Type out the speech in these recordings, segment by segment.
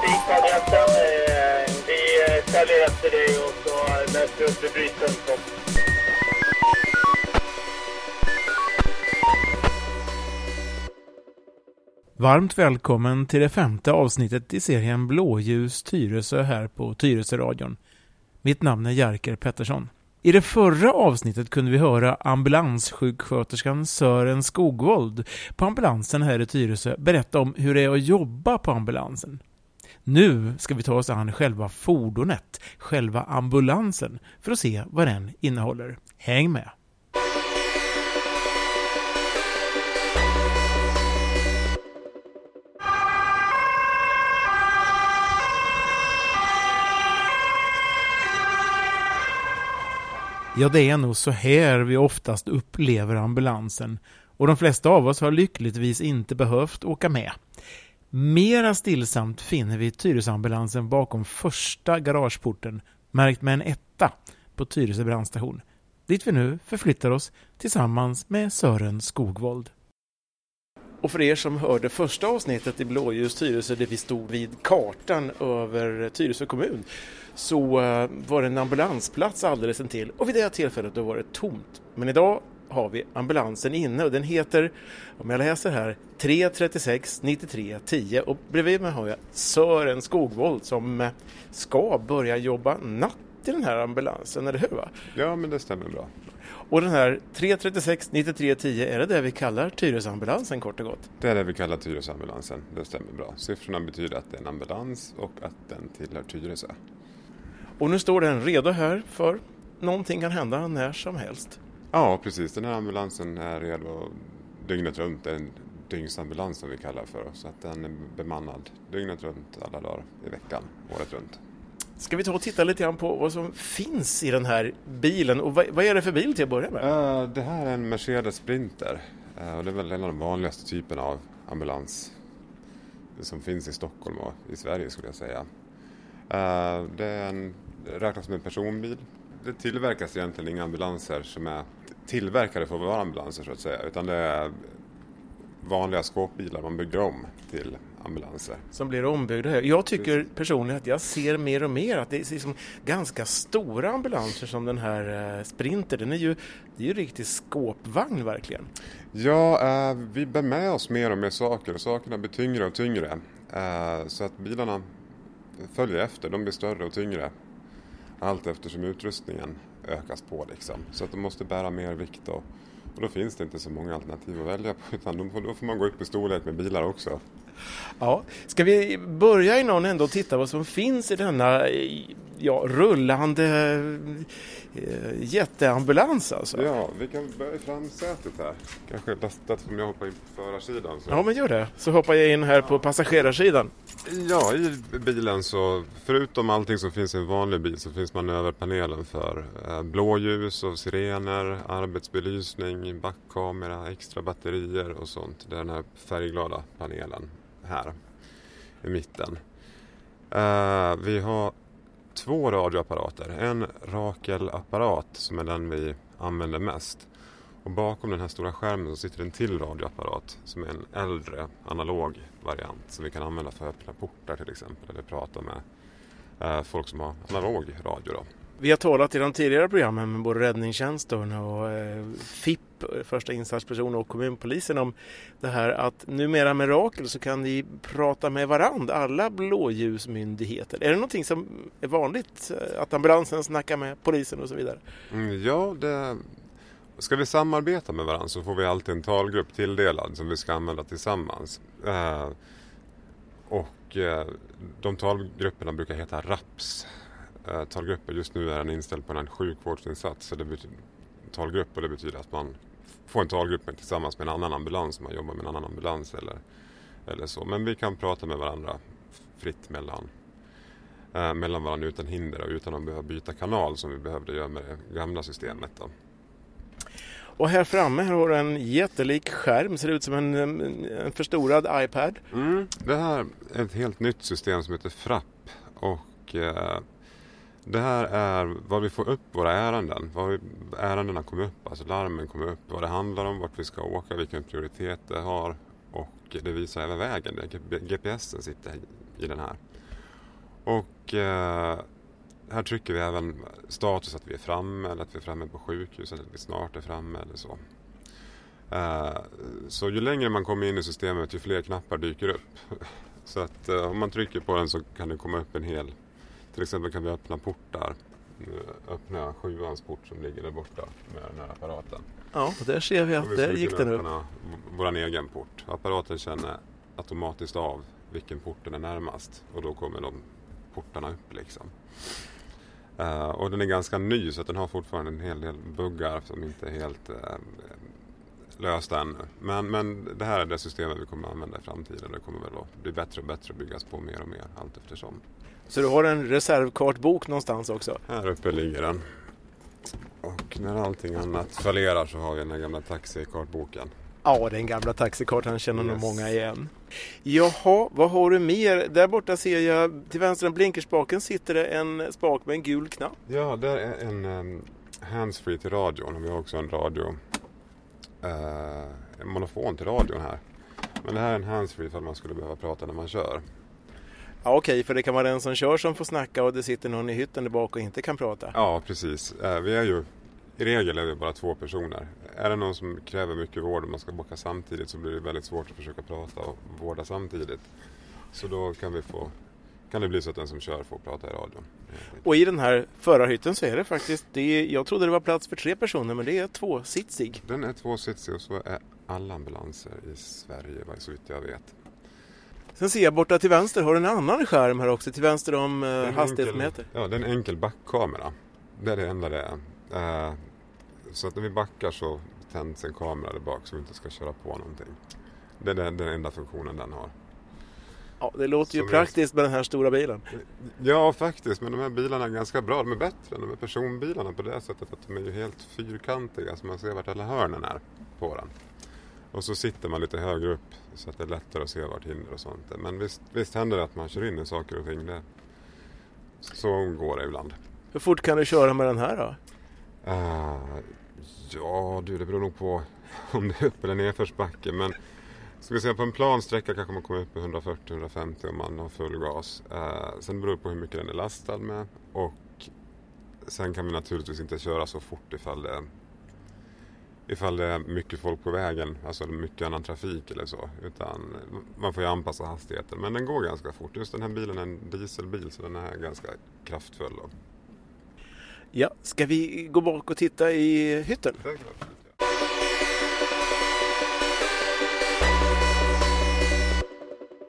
butiksadressen. Vi eh, följer efter dig och så läser vi upp vid brytpunkten. Varmt välkommen till det femte avsnittet i serien Blåljus Tyresö här på Tyresöradion. Mitt namn är Jerker Pettersson. I det förra avsnittet kunde vi höra ambulanssjuksköterskan Sören Skogvold på ambulansen här i Tyresö berätta om hur det är att jobba på ambulansen. Nu ska vi ta oss an själva fordonet, själva ambulansen, för att se vad den innehåller. Häng med! Ja, det är nog så här vi oftast upplever ambulansen och de flesta av oss har lyckligtvis inte behövt åka med. Mera stillsamt finner vi Tyresöambulansen bakom första garageporten märkt med en etta på Tyresö brandstation dit vi nu förflyttar oss tillsammans med Sören Skogvold. Och för er som hörde första avsnittet i Blåljus Tyresö där vi stod vid kartan över Tyresö kommun så eh, var det en ambulansplats alldeles intill och vid det tillfället då var det tomt. Men idag har vi ambulansen inne och den heter, om jag läser här, 336 93 10 och bredvid mig har jag Sören Skogvold som eh, ska börja jobba natt i den här ambulansen, eller hur? Va? Ja, men det stämmer bra. Och den här 336 93 10, är det det vi kallar Tyresöambulansen kort och gott? Det är det vi kallar Tyresöambulansen, det stämmer bra. Siffrorna betyder att det är en ambulans och att den tillhör Tyresö. Och nu står den redo här för någonting kan hända när som helst. Ja, precis. Den här ambulansen är redo dygnet runt. Det är en dygnsambulans som vi kallar för. Så att den är bemannad dygnet runt alla dagar i veckan, året runt. Ska vi ta och titta lite grann på vad som finns i den här bilen och vad, vad är det för bil till att börja med? Uh, det här är en Mercedes Sprinter uh, och det är väl en av de vanligaste typerna av ambulans som finns i Stockholm och i Sverige skulle jag säga. Uh, det är en, räknas som en personbil. Det tillverkas egentligen inga ambulanser som är tillverkade för att vara ambulanser så att säga utan det är vanliga skåpbilar man bygger om till ambulanser. Som blir ombyggda. Jag tycker personligen att jag ser mer och mer att det är liksom ganska stora ambulanser som den här eh, Sprinter. Den är ju, det är ju riktig skåpvagn verkligen. Ja, eh, vi bär med oss mer och mer saker och sakerna blir tyngre och tyngre. Eh, så att bilarna följer efter, de blir större och tyngre. Allt eftersom utrustningen ökas på liksom. Så att de måste bära mer vikt och, och då finns det inte så många alternativ att välja på utan då, då får man gå upp i storlek med bilar också. Ja, ska vi börja i någon ändå och titta vad som finns i denna ja, rullande eh, jätteambulans alltså? Ja, vi kan börja i framsätet här. Kanske lastat om jag hoppar in på förarsidan. Så. Ja, men gör det. Så hoppar jag in här på passagerarsidan. Ja, i bilen så förutom allting som finns i en vanlig bil så finns manöverpanelen för eh, blåljus och sirener, arbetsbelysning, backkamera, extra batterier och sånt. Det är den här färgglada panelen här i mitten. Uh, vi har två radioapparater. En Rakel-apparat som är den vi använder mest. Och bakom den här stora skärmen så sitter en till radioapparat som är en äldre analog variant som vi kan använda för att öppna portar till exempel eller prata med uh, folk som har analog radio. Då. Vi har talat i de tidigare programmen med både räddningstjänsten och eh, FIP, Eh, första insatsperson och kommunpolisen om det här att numera med Rakel så kan ni prata med varandra, alla blåljusmyndigheter. Är det någonting som är vanligt? Eh, att ambulansen snackar med polisen och så vidare? Mm, ja, det... Ska vi samarbeta med varandra så får vi alltid en talgrupp tilldelad som vi ska använda tillsammans. Eh, och eh, de talgrupperna brukar heta RAPS. Eh, talgrupper. Just nu är den inställd på en sjukvårdsinsats. Så det betyder, talgrupp och det betyder att man får en talgrupp tillsammans med en annan ambulans. Man jobbar med en annan ambulans eller, eller så. Men vi kan prata med varandra fritt mellan, eh, mellan varandra utan hinder och utan att behöva byta kanal som vi behövde göra med det gamla systemet. Då. Och här framme här har du en jättelik skärm, ser ut som en, en förstorad iPad. Mm. Det här är ett helt nytt system som heter FRAP. Och eh, det här är vad vi får upp våra ärenden. Vad vi, ärendena kommer upp, alltså larmen kommer upp. Vad det handlar om, vart vi ska åka, vilken prioritet det har. Och det visar även vägen. där GPSen sitter i den här. Och eh, här trycker vi även status att vi är framme eller att vi är framme på sjukhus eller att vi snart är framme eller så. Eh, så ju längre man kommer in i systemet ju fler knappar dyker upp. Så att eh, om man trycker på den så kan det komma upp en hel, till exempel kan vi öppna portar. Öppnar jag sjuans port som ligger där borta med den här apparaten. Ja, och där ser vi att vi där gick den upp. öppna vår egen port. Apparaten känner automatiskt av vilken port den är närmast och då kommer de portarna upp liksom. Eh, och den är ganska ny så att den har fortfarande en hel del buggar som inte är helt uh, lösta ännu. Men, men det här är det systemet vi kommer att använda i framtiden. Det kommer väl att bli bättre och bättre och byggas på mer och mer allt eftersom. Så du har en reservkartbok någonstans också? Här uppe ligger den. Och när allting annat fallerar så har vi den här gamla taxikartboken. Ja, den gamla taxikartan känner nog Yes. många igen. Jaha, vad har du mer? Där borta ser jag till vänster om blinkerspaken sitter det en spak med en gul knapp. Ja, där är en um, handsfree till radion och vi har också en radio. eh, en monofon till radion här. Men det här är en handsfree ifall man skulle behöva prata när man kör. Ja, okej, för det kan vara den som kör som får snacka och det sitter någon i hytten där bak och inte kan prata. Ja, precis. Eh, vi är ju i regel är vi bara två personer. Är det någon som kräver mycket vård och man ska bocka samtidigt så blir det väldigt svårt att försöka prata och vårda samtidigt. Så då kan, vi få, kan det bli så att den som kör får prata i radion. Och i den här förarhytten så är det faktiskt, det är, jag trodde det var plats för tre personer men det är tvåsitsig. Den är tvåsitsig och så är alla ambulanser i Sverige, så vitt jag vet. Sen ser jag borta till vänster har du en annan skärm här också, till vänster om eh. Enkel, ja, det är en enkel backkamera. Det är det enda det är. Eh, så att när vi backar så tänds en kamera där bak så vi inte ska köra på någonting. Det är den, den enda funktionen den har. Ja, det låter ju Som praktiskt med den här stora bilen. Ja, faktiskt. Men de här bilarna är ganska bra. De är bättre än de här personbilarna på det sättet att de är ju helt fyrkantiga så man ser vart alla hörnen är på den. Och så sitter man lite högre upp så att det är lättare att se vart hinder och sånt är. Men visst, visst händer det att man kör in i saker och ting. Det, så går det ibland. Hur fort kan du köra med den här då? Ah, ja, du, det beror nog på om det är upp eller nedförsbacke. Men ska vi säga på en plan sträcka kanske man kommer upp i 140-150 om man har full gas. Eh, sen beror det på hur mycket den är lastad med. Och sen kan vi naturligtvis inte köra så fort ifall det, ifall det är mycket folk på vägen. Alltså mycket annan trafik eller så. Utan man får ju anpassa hastigheten. Men den går ganska fort. Just den här bilen är en dieselbil så den är ganska kraftfull. Då. Ja, ska vi gå bak och titta i hytten?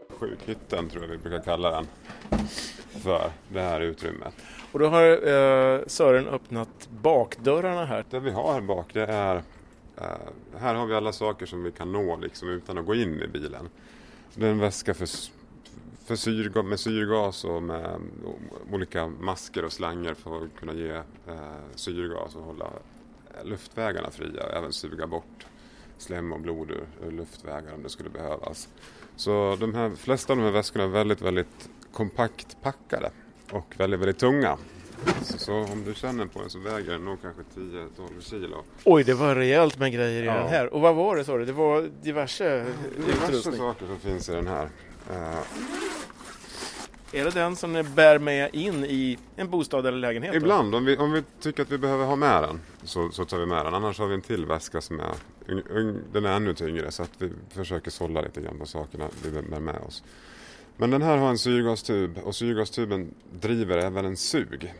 Sjukhytten tror jag vi brukar kalla den för det här utrymmet. Och då har eh, Sören öppnat bakdörrarna här. Det vi har här bak det är Uh, här har vi alla saker som vi kan nå liksom utan att gå in i bilen. Det är en väska för, för syrga, med syrgas och med olika masker och slangar för att kunna ge uh, syrgas och hålla luftvägarna fria och även suga bort slem och blod ur, ur luftvägar om det skulle behövas. Så de här flesta av de här väskorna är väldigt, väldigt kompakt packade och väldigt, väldigt tunga. Så, så om du känner på den så väger den nog kanske 10-12 kilo. Oj, det var rejält med grejer i Ja. den här. Och vad var det sa du? Det var diverse Diverse utrustning. saker som finns i den här. Eh, Är det den som ni bär med in i en bostad eller lägenhet? ibland, om vi, om vi tycker att vi behöver ha med den så, så tar vi med den. Annars har vi en till väska som är, den är ännu tyngre så att vi försöker sålla lite grann på sakerna vi bär med oss. Men den här har en syrgastub och syrgastuben driver även en sug.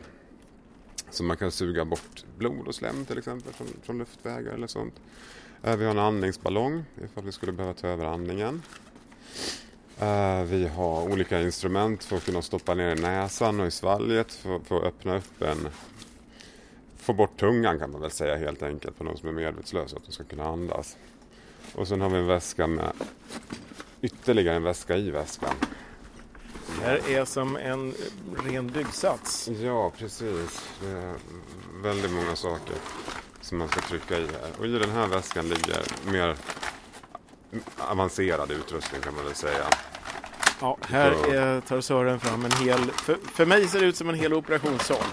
Så man kan suga bort blod och slem till exempel från, från luftvägar eller sånt. Äh, vi har en andningsballong ifall vi skulle behöva ta över andningen. Äh, vi har olika instrument för att kunna stoppa ner i näsan och i svalget för, för att öppna upp en... Få bort tungan kan man väl säga helt enkelt på de som är medvetslösa, att de ska kunna andas. Och sen har vi en väska med ytterligare en väska i väskan. Här är som en ren byggsats. Ja, precis. Det är väldigt många saker som man ska trycka i här. Och i den här väskan ligger mer avancerad utrustning kan man väl säga. Ja, här är, tar Sören fram en hel... För, för mig ser det ut som en hel operationssal.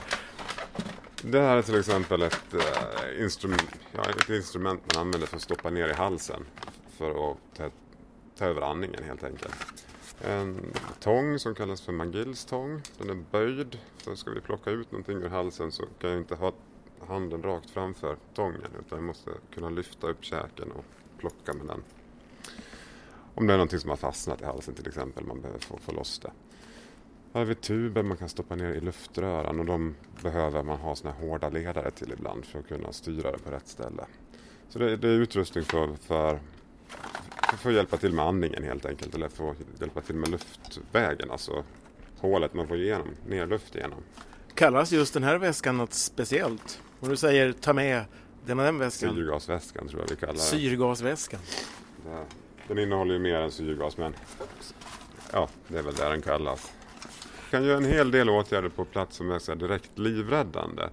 Det här är till exempel ett, eh, instrument, ja, ett instrument man använder för att stoppa ner i halsen för att ta, ta över andningen helt enkelt en tång som kallas för Magills tång. Den är böjd, så ska vi plocka ut någonting ur halsen så kan jag inte ha handen rakt framför tången utan jag måste kunna lyfta upp käken och plocka med den. Om det är någonting som har fastnat i halsen till exempel, man behöver få, få loss det. Här har vi tuber man kan stoppa ner i luftröran och de behöver man ha såna här hårda ledare till ibland för att kunna styra det på rätt ställe. Så det, det är utrustning för, för, för att hjälpa till med andningen helt enkelt eller för att hjälpa till med luftvägen, alltså hålet man får igenom, ner luft igenom. Kallas just den här väskan något speciellt? Om du säger ta med den och den väskan? Syrgasväskan tror jag vi kallar den. Syrgasväskan. Den innehåller ju mer än syrgas men ja, det är väl där den kallas. Vi kan göra en hel del åtgärder på plats som är så direkt livräddande.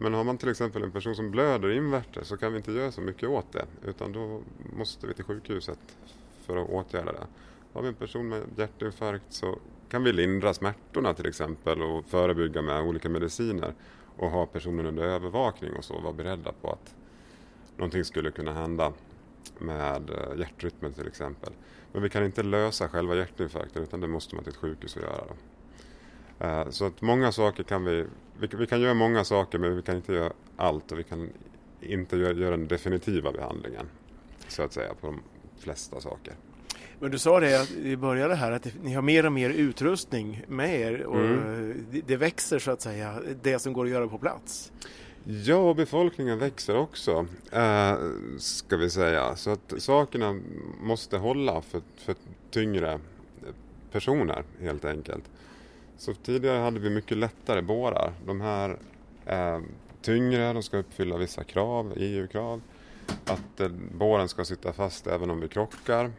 Men har man till exempel en person som blöder invärtes så kan vi inte göra så mycket åt det utan då måste vi till sjukhuset för att åtgärda det. Har vi en person med hjärtinfarkt så kan vi lindra smärtorna till exempel och förebygga med olika mediciner och ha personen under övervakning och så vara beredda på att någonting skulle kunna hända med eh, hjärtrytmen till exempel. Men vi kan inte lösa själva hjärtinfarkten utan det måste man till ett sjukhus och göra. Då. Eh, så att många saker kan vi, vi kan göra många saker men vi kan inte göra allt och vi kan inte göra den definitiva behandlingen så att säga på de flesta saker. Men du sa det i början här att ni har mer och mer utrustning med er och mm. det växer så att säga, det som går att göra på plats. Ja, befolkningen växer också, äh, ska vi säga. Så att sakerna måste hålla för, för tyngre personer helt enkelt. Så tidigare hade vi mycket lättare bårar. De här är tyngre, de ska uppfylla vissa krav, EU-krav. Att eh, båren ska sitta fast även om vi krockar.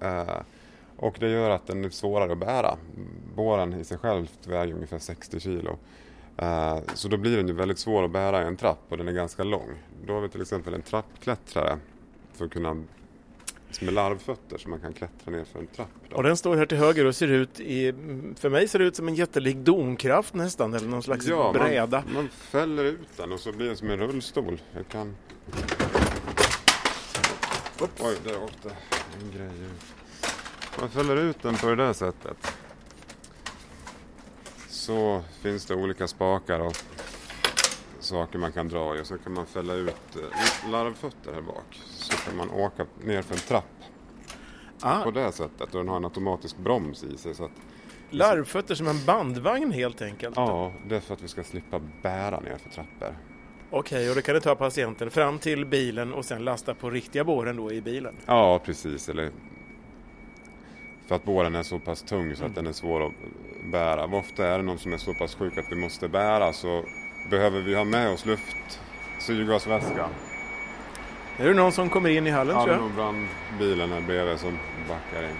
Eh, och det gör att den är svårare att bära. Båren i sig själv väger ungefär 60 kilo. Eh, så då blir den ju väldigt svår att bära i en trapp och den är ganska lång. Då har vi till exempel en trappklättrare för att kunna med larvfötter så man kan klättra ner för en trapp. Då. Och den står här till höger och ser ut i, för mig ser det ut som en jättelik domkraft nästan eller någon slags ja, bräda. Man, man fäller ut den och så blir den som en rullstol. Jag kan... Oops. Oj, där åkte en grej. Man fäller ut den på det där sättet. Så finns det olika spakar och saker man kan dra i och så kan man fälla ut eh, larvfötter här bak. Så kan man åka ner för en trapp ah. på det sättet och den har en automatisk broms i sig. Så att Larvfötter som en bandvagn helt enkelt? Ja, det är för att vi ska slippa bära ner för trappor. Okej, okay, och då kan du ta patienten fram till bilen och sen lasta på riktiga båren då i bilen? Ja, precis. Eller för att båren är så pass tung så att mm. den är svår att bära. Ofta är det någon som är så pass sjuk att vi måste bära så behöver vi ha med oss luft, syrgasväska. Är det någon som kommer in i hallen ja, tror jag? Ja, brandbilen här bredvid som backar in.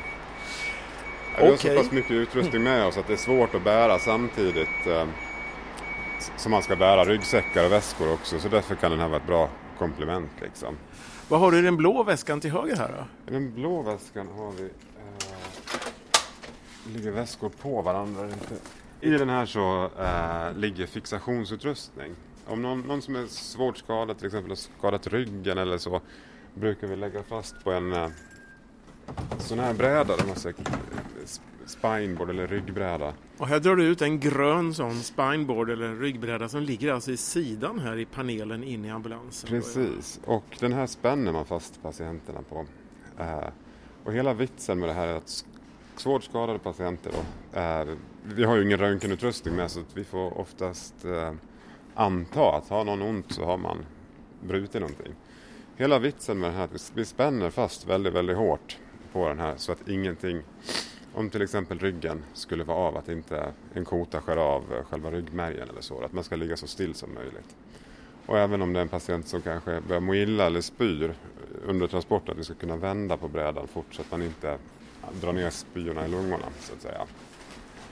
Vi har så pass mycket utrustning med oss att det är svårt att bära samtidigt eh, som man ska bära ryggsäckar och väskor också så därför kan den här vara ett bra komplement. Liksom. Vad har du i den blå väskan till höger här då? I den blå väskan har vi eh, ligger väskor på varandra. I den här så eh, ligger fixationsutrustning. Om någon, någon, som är svårt skadad, till exempel har skadat ryggen eller så, brukar vi lägga fast på en eh, sån här bräda, där man säger spineboard eller ryggbräda. Och här drar du ut en grön sån spineboard eller ryggbräda som ligger alltså i sidan här i panelen inne i ambulansen. Precis, och den här spänner man fast patienterna på. Eh, och hela vitsen med det här är att svårt skadade patienter då, eh, vi har ju ingen röntgenutrustning med så vi får oftast eh, anta att har någon ont så har man brutit någonting. Hela vitsen med det här är att vi spänner fast väldigt, väldigt hårt på den här så att ingenting, om till exempel ryggen skulle vara av, att inte en kota skär av själva ryggmärgen eller så, att man ska ligga så still som möjligt. Och även om det är en patient som kanske börjar må illa eller spyr under transporten, att vi ska kunna vända på brädan fort så att man inte drar ner spyorna i lungorna så att säga.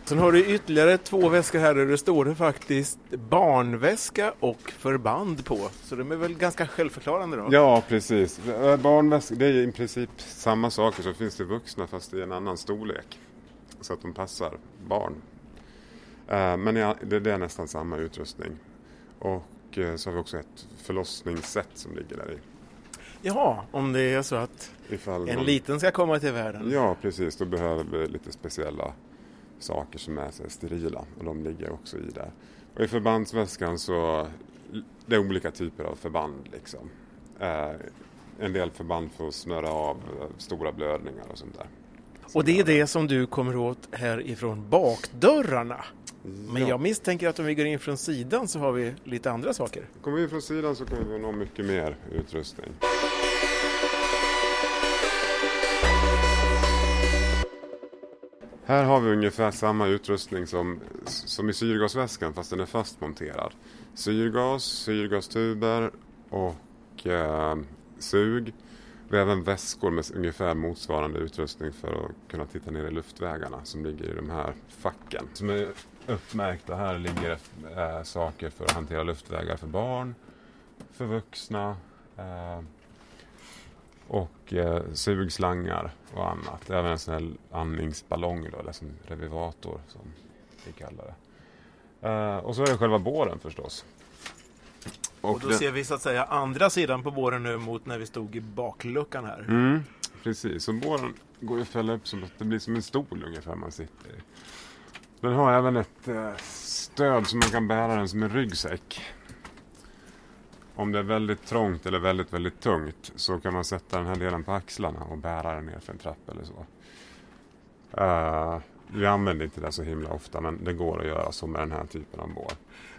Sen har du ytterligare två väskor här där det står det faktiskt barnväska och förband på. Så de är väl ganska självförklarande då? Ja, precis. Barnväska, det är i princip samma saker som finns till vuxna fast i en annan storlek. Så att de passar barn. Eh, men det är nästan samma utrustning. Och eh, så har vi också ett förlossningssätt som ligger där i. Ja, om det är så att Ifall en någon- liten ska komma till världen. Ja, precis. Då behöver vi lite speciella saker som är här sterila och de ligger också i där. Och i förbandsväskan så det är olika typer av förband liksom. Eh, en del förband får snöra av eh, stora blödningar och sånt där. Och det är det som du kommer åt härifrån bakdörrarna. Men Ja. jag misstänker att om vi går in från sidan så har vi lite andra saker. Kommer vi från sidan så kommer vi nå mycket mer utrustning. Här har vi ungefär samma utrustning som, som i syrgasväskan fast den är fastmonterad. Syrgas, syrgastuber och eh, sug. Vi har även väskor med ungefär motsvarande utrustning för att kunna titta ner i luftvägarna som ligger i de här facken. Som är uppmärkta. Här ligger eh, saker för att hantera luftvägar för barn, för vuxna eh, och eh, sugslangar och annat. Även en sån här andningsballong då, eller som revivator som vi kallar det. Eh, och så är det själva båren förstås. Och då den- ser vi så att säga andra sidan på båren nu mot när vi stod i bakluckan här. Mm, precis, så båren går att fälla upp som att det blir som en stol ungefär man sitter i. Den har även ett eh, stöd som man kan bära den som en ryggsäck. Om det är väldigt trångt eller väldigt, väldigt tungt så kan man sätta den här delen på axlarna och bära den ner för en trappa eller så. Eh, vi använder inte det så himla ofta men det går att göra så med den här typen av bår.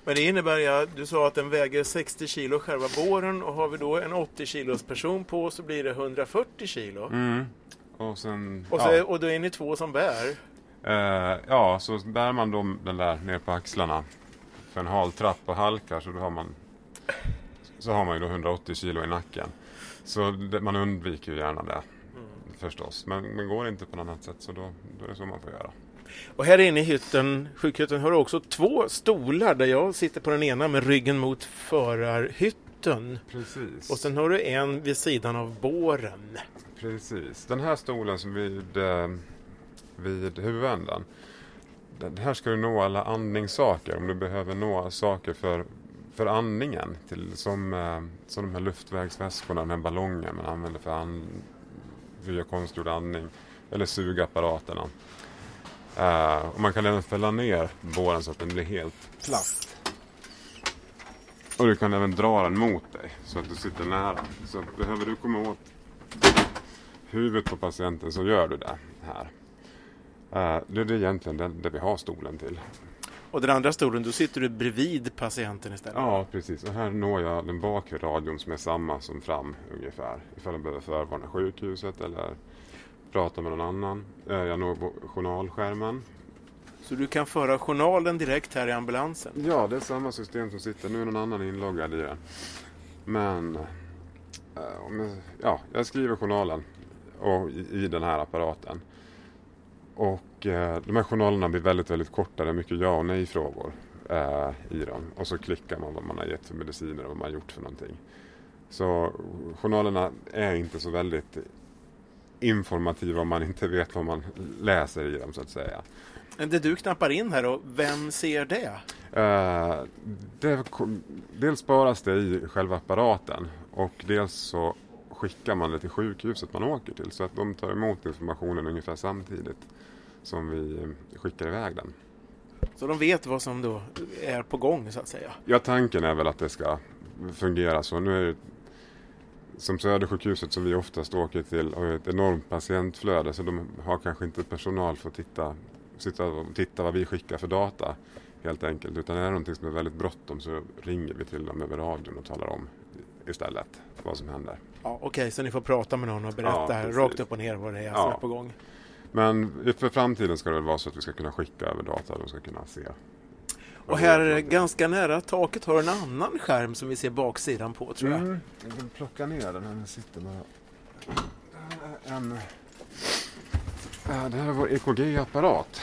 Men det innebär ju du sa att den väger 60 kilo själva båren och har vi då en 80 kilos person på så blir det 140 kilo. Mm. Och sen... Och, så, ja. och då är ni två som bär. Eh, ja, så bär man då den där ner på axlarna för en hal trapp och halkar så då har man så har man ju då 180 kilo i nacken. Så det, man undviker ju gärna det förstås. Men, men går det inte på något annat sätt så då, då är det så man får göra. Och här inne i hytten, sjukhytten, har du också två stolar där jag sitter på den ena med ryggen mot förarhytten. Precis. Och sen har du en vid sidan av båren. Precis. Den här stolen som vid, eh, vid huvudändan. Den här ska du nå alla andningssaker. Om du behöver nå saker för, för andningen. Till, som, eh, som de här luftvägsväskorna, den här ballongen man använder för an, via konstgjord andning. Eller sugapparaterna. Eh, och man kan även fälla ner båren så att den blir helt platt. Och du kan även dra den mot dig så att du sitter nära. Så behöver du komma åt huvudet på patienten så gör du det här. Eh, det är egentligen det, det vi har stolen till. Och den andra stolen, då sitter du bredvid patienten istället. Ja, precis. Och här når jag den bakre radion som är samma som fram ungefär. Ifall jag behöver förvarna sjukhuset eller prata med någon annan. Eh, jag når journalskärmen. Så du kan föra journalen direkt här i ambulansen. Ja, det är samma system som sitter. Nu är någon annan inloggad i det. Men eh, ja, jag skriver journalen och i den här apparaten. Och eh, de här journalerna blir väldigt, väldigt korta. Det är mycket ja och nej frågor eh, i dem. Och så klickar man vad man har gett för mediciner och vad man har gjort för någonting. Så journalerna är inte så väldigt informativa om man inte vet vad man läser i dem så att säga. Det du knappar in här då, vem ser det? Eh, det, dels sparas det i själva apparaten och dels så skickar man det till sjukhuset man åker till så att de tar emot informationen ungefär samtidigt som vi skickar iväg den. Så de vet vad som då är på gång så att säga. Ja, tanken är väl att det ska fungera så. Nu är det, som Södersjukhuset som vi oftast åker till har ett enormt patientflöde så de har kanske inte personal för att titta, sitta och titta vad vi skickar för data helt enkelt. Utan är det någonting som är väldigt bråttom så ringer vi till dem över radion och talar om istället vad som händer. Ja, Okej, så ni får prata med någon och berätta Ja, rakt upp och ner vad det är som Ja. är på gång. Men för framtiden ska det vara så att vi ska kunna skicka över data. De ska kunna se. Och här ganska nära taket har en annan skärm som vi ser baksidan på tror jag. Mm. Jag vill plocka ner den här. Den sitter. Det här är en... Ja, Det här är vår EKG-apparat.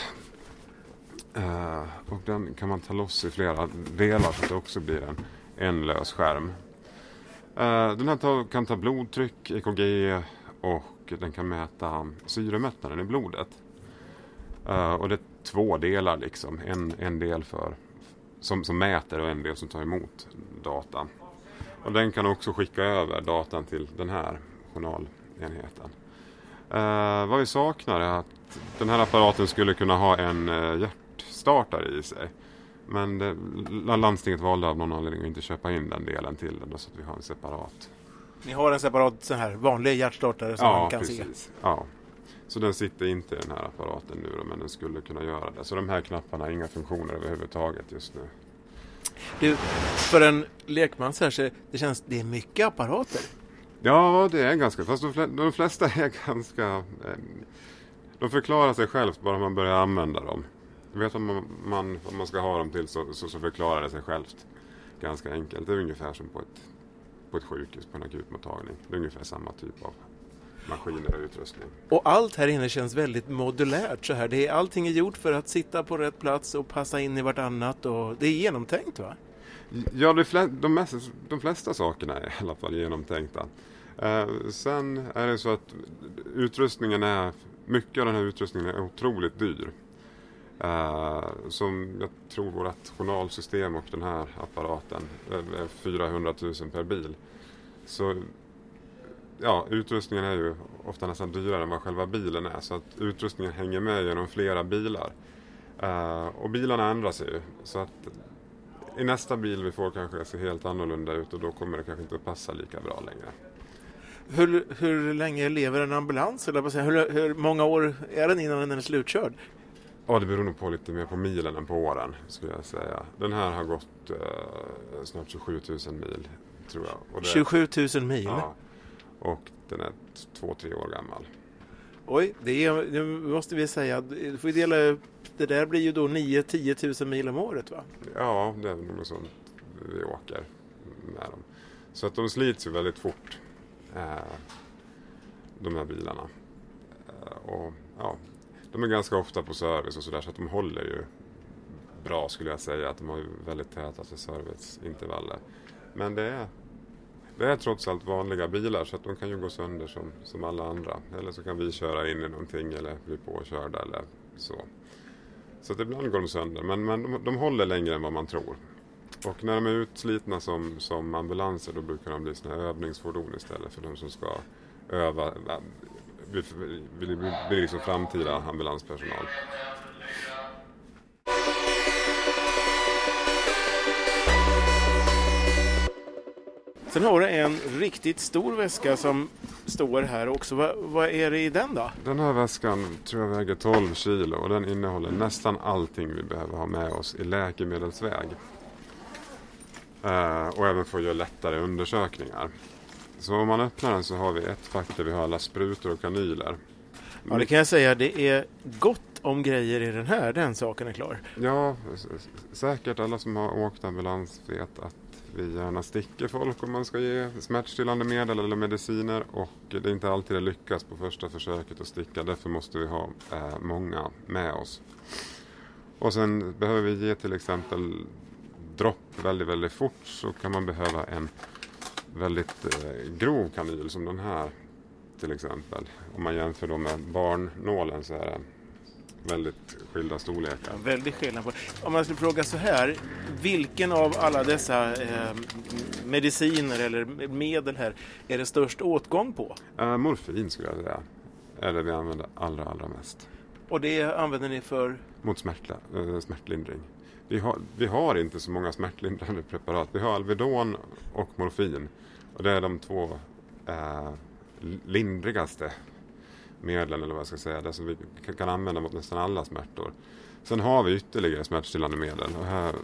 Eh, och den kan man ta loss i flera delar så att det också blir en, en lös skärm. Den här kan ta blodtryck, EKG och den kan mäta syremättnaden i blodet. Eh, och det är två delar liksom. En, en del för, som, som mäter och en del som tar emot data. Och den kan också skicka över datan till den här journalenheten. Eh, vad vi saknar är att den här apparaten skulle kunna ha en eh, hjärtstartare i sig. Men det, landstinget valde av någon anledning att inte köpa in den delen till den så att vi har en separat. Ni har en separat så här vanlig hjärtstartare som ja, man kan precis. se? Ja, så den sitter inte i den här apparaten nu då, men den skulle kunna göra det. Så de här knapparna har inga funktioner överhuvudtaget just nu. Du, för en lekman så här så det känns, det är mycket apparater. Ja, det är ganska, fast de, fl- de flesta är ganska, eh, de förklarar sig självt bara man börjar använda dem. Vet vad man, man, vad man ska ha dem till så, så, så förklarar det sig självt. Ganska enkelt, det är ungefär som på ett, på ett sjukhus, på en akutmottagning. Det är ungefär samma typ av maskiner och utrustning. Och allt här inne känns väldigt modulärt så här. Det är, allting är gjort för att sitta på rätt plats och passa in i vartannat och det är genomtänkt va? Ja, de, flesta, de, mest, de flesta sakerna är i alla fall genomtänkta. Eh, sen är det så att utrustningen är, mycket av den här utrustningen är otroligt dyr. Eh, som jag tror vårt journalsystem och den här apparaten eh, är 400 000 per bil. Så ja, utrustningen är ju ofta nästan dyrare än vad själva bilen är. Så att utrustningen hänger med genom flera bilar. Eh, och bilarna ändrar sig ju. Så att i nästa bil vi får kanske det ser helt annorlunda ut och då kommer det kanske inte att passa lika bra längre. Hur, hur länge lever en ambulans? Eller hur, hur många år är den innan den är slutkörd? Ja, det beror nog på lite mer på milen än på åren skulle jag säga. Den här har gått eh, snart 27 000 mil tror jag. Det, 27 000 mil? Ja, och den är två, tre år gammal. Oj, det, är, det måste vi säga. Du får dela upp. Det där blir ju då 9-10 000 mil om året va? Ja, det är nog sånt vi åker med dem. Så att de slits ju väldigt fort, eh, de här bilarna. Eh, och ja, de är ganska ofta på service och sådär så att de håller ju bra skulle jag säga. Att de har ju väldigt täta serviceintervaller. Men det är, det är trots allt vanliga bilar så att de kan ju gå sönder som, som alla andra. Eller så kan vi köra in i någonting eller bli påkörda eller så. Så att ibland går de sönder men, men de, de håller längre än vad man tror. Och när de är utslitna som, som ambulanser då brukar de bli såna övningsfordon istället för de som ska öva, bli, bli, bli, bli liksom framtida ambulanspersonal. Sen har du en riktigt stor väska som står här också. Vad, vad är det i den då? Den här väskan tror jag väger 12 kilo och den innehåller nästan allting vi behöver ha med oss i läkemedelsväg. Eh, och även för att göra lättare undersökningar. Så om man öppnar den så har vi ett fack där vi har alla sprutor och kanyler. Ja, det kan jag säga. Det är gott om grejer i den här. Den saken är klar. Ja, säkert alla som har åkt ambulans vet att vi gärna sticker folk om man ska ge smärtstillande medel eller mediciner och det är inte alltid det lyckas på första försöket att sticka. Därför måste vi ha eh, många med oss. Och sen behöver vi ge till exempel dropp väldigt, väldigt fort så kan man behöva en väldigt eh, grov kanyl som den här till exempel. Om man jämför då med barnnålen så är det väldigt skilda storlekar. Väldigt skillnad på Om man skulle fråga så här. Vilken av alla dessa eh, mediciner eller medel här är det störst åtgång på? Eh, morfin skulle jag säga är det vi använder allra, allra mest. Och det använder ni för? Mot smärtla, eh, smärtlindring. Vi har, vi har inte så många smärtlindrande preparat. Vi har Alvedon och morfin. Och det är de två eh, lindrigaste medlen, eller vad jag ska säga. Det som vi kan, använda mot nästan alla smärtor. Sen har vi ytterligare smärtstillande medel. Och här,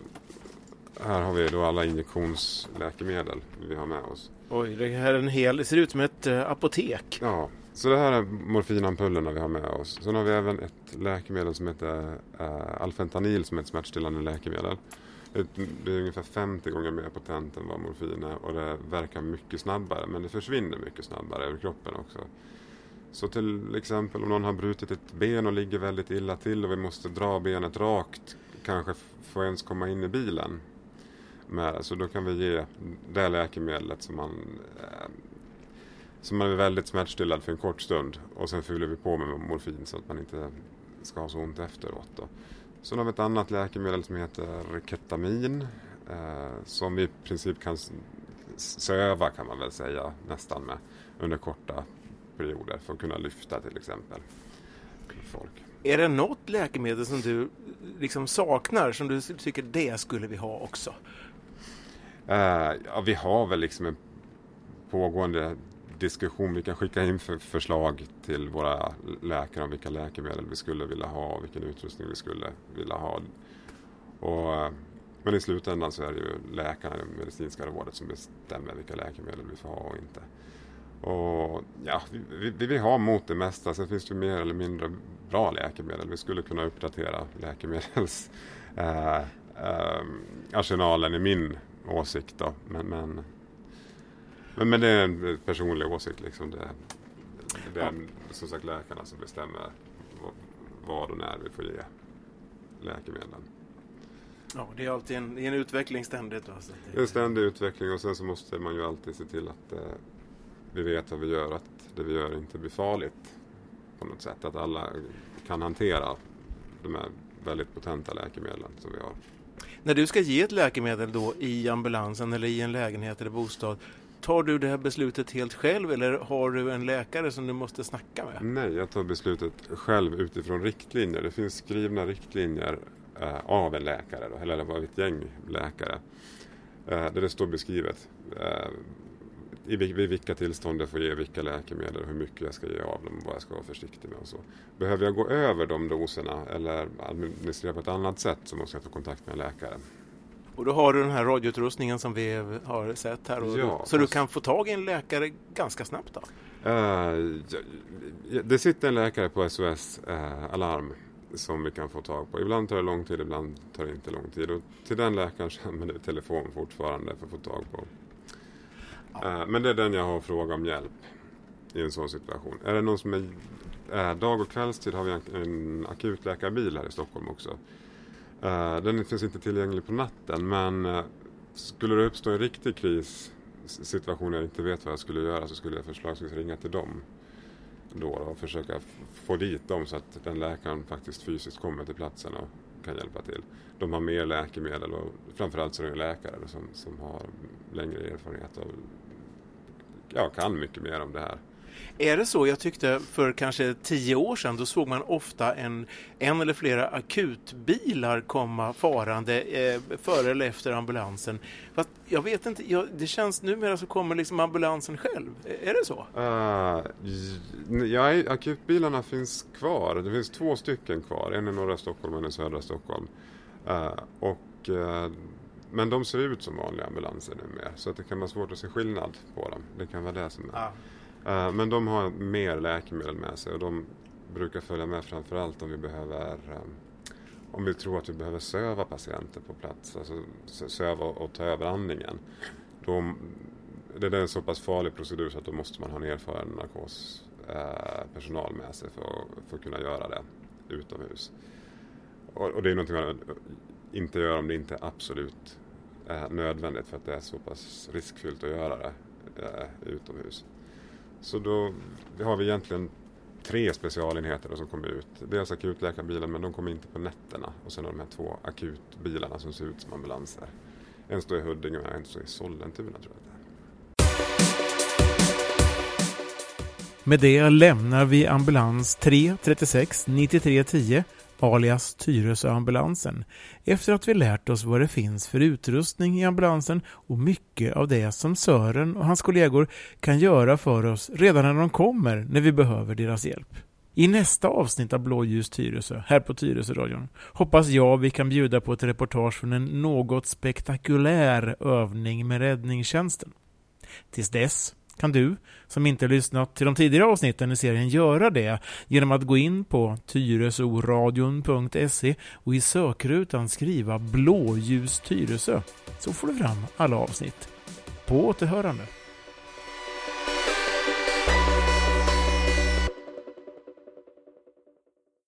här har vi då alla injektionsläkemedel vi har med oss. Oj, det här är en hel... Det ser ut som ett eh, apotek. Ja, så det här är morfinampullerna vi har med oss. Sen har vi även ett läkemedel som heter uh, Alfentanil som är ett smärtstillande läkemedel. Det, är ungefär 50 gånger mer potent än vad morfin är och det verkar mycket snabbare men det försvinner mycket snabbare över kroppen också. Så till exempel om någon har brutit ett ben och ligger väldigt illa till och vi måste dra benet rakt, kanske få ens komma in i bilen med. Så då kan vi ge det läkemedlet som man eh, som man är väldigt smärtstillad för en kort stund och sen fyller vi på med morfin så att man inte ska ha så ont efteråt. Då. Sen har vi ett annat läkemedel som heter ketamin eh, som vi i princip kan söva kan man väl säga nästan med under korta perioder för att kunna lyfta till exempel. Folk. Är det något läkemedel som du liksom saknar som du tycker det skulle vi ha också? Uh, ja, vi har väl liksom en pågående diskussion. Vi kan skicka in för förslag till våra läkare om vilka läkemedel vi skulle vilja ha och vilken utrustning vi skulle vilja ha. Och, men i slutändan så är det ju läkarna i det medicinska rådet som bestämmer vilka läkemedel vi får ha och inte. Och ja, vi, vi vill ha mot det mesta. Sen finns det mer eller mindre bra läkemedel. Vi skulle kunna uppdatera läkemedelsarsenalen eh, eh, äh, äh, i min åsikt. Då. Men, men, men, men, det är en personlig åsikt. Liksom. Det, det är som sagt läkarna som bestämmer vad och när vi får ge läkemedlen. Ja, det är alltid en, en utveckling ständigt. Alltså. Det är en ständig utveckling och sen så måste man ju alltid se till att eh, vi vet vad vi gör, att det vi gör inte blir farligt på något sätt. Att alla kan hantera de här väldigt potenta läkemedlen som vi har. När du ska ge ett läkemedel då i ambulansen eller i en lägenhet eller bostad, tar du det här beslutet helt själv eller har du en läkare som du måste snacka med? Nej, jag tar beslutet själv utifrån riktlinjer. Det finns skrivna riktlinjer eh, av en läkare, då, eller av ett gäng läkare, eh, där det står beskrivet eh, i, vid vilka tillstånd jag får ge vilka läkemedel, hur mycket jag ska ge av dem och vad jag ska vara försiktig med. Och så. Behöver jag gå över de doserna eller administrera på ett annat sätt så måste jag ta kontakt med en läkare. Och då har du den här radioutrustningen som vi har sett här. Och ja, så du kan få tag i en läkare ganska snabbt då? Uh, det sitter en läkare på SOS uh, eh, Alarm som vi kan få tag på. Ibland tar det lång tid, ibland tar det inte lång tid. Och till den läkaren använder vi telefon fortfarande för att få tag på Ja. Eh, men det är den jag har frågat om hjälp i en sån situation. Är det någon som är dag och kvällstid har vi en, en akutläkarbil här i Stockholm också. Eh, den finns inte tillgänglig på natten men eh, skulle det uppstå en riktig krissituation där jag inte vet vad jag skulle göra så skulle jag förslagsvis ringa till dem då och försöka få dit dem så att den läkaren faktiskt fysiskt kommer till platsen och kan hjälpa till. De har mer läkemedel och framförallt så är det läkare som, som har längre erfarenhet och ja, kan mycket mer om det här. Är det så? Jag tyckte för kanske tio år sedan då såg man ofta en, en eller flera akutbilar komma farande eh, före eller efter ambulansen. Fast jag vet inte, jag, det känns numera så kommer liksom ambulansen själv. Är det så? Uh, ja, akutbilarna finns kvar. Det finns två stycken kvar. En i norra Stockholm och en i södra Stockholm. Uh, och uh, men de ser ut som vanliga ambulanser numera så att det kan vara svårt att se skillnad på dem. Det kan vara det som är. Ah. Uh, men de har mer läkemedel med sig och de brukar följa med framförallt om vi behöver um, om vi tror att vi behöver söva patienter på plats, alltså söva och ta över andningen. Då, det är en så pass farlig procedur så att då måste man ha en erfaren narkospersonal med sig för, för att kunna göra det utomhus. Och, och det är någonting man inte gör om det inte är absolut eh, nödvändigt för att det är så pass riskfyllt att göra det eh, utomhus. Så då har vi egentligen tre specialenheter som kommer ut. Dels akutläkarbilen men de kommer inte på nätterna och sen har de här två akutbilarna som ser ut som ambulanser. En står i Huddinge och en står i Sollentuna tror jag det är. Med det lämnar vi ambulans 3 36 93 10 alias Tyresöambulansen, efter att vi lärt oss vad det finns för utrustning i ambulansen och mycket av det som Sören och hans kollegor kan göra för oss redan när de kommer när vi behöver deras hjälp. I nästa avsnitt av Blåljus Tyresö, här på Tyresöradion, hoppas jag vi kan bjuda på ett reportage från en något spektakulär övning med räddningstjänsten. Tills dess kan du, som inte lyssnat till de tidigare avsnitten i serien, göra det genom att gå in på tyresoradion.se och i sökrutan skriva blåljus Tyresö, så får du fram alla avsnitt. På återhörande!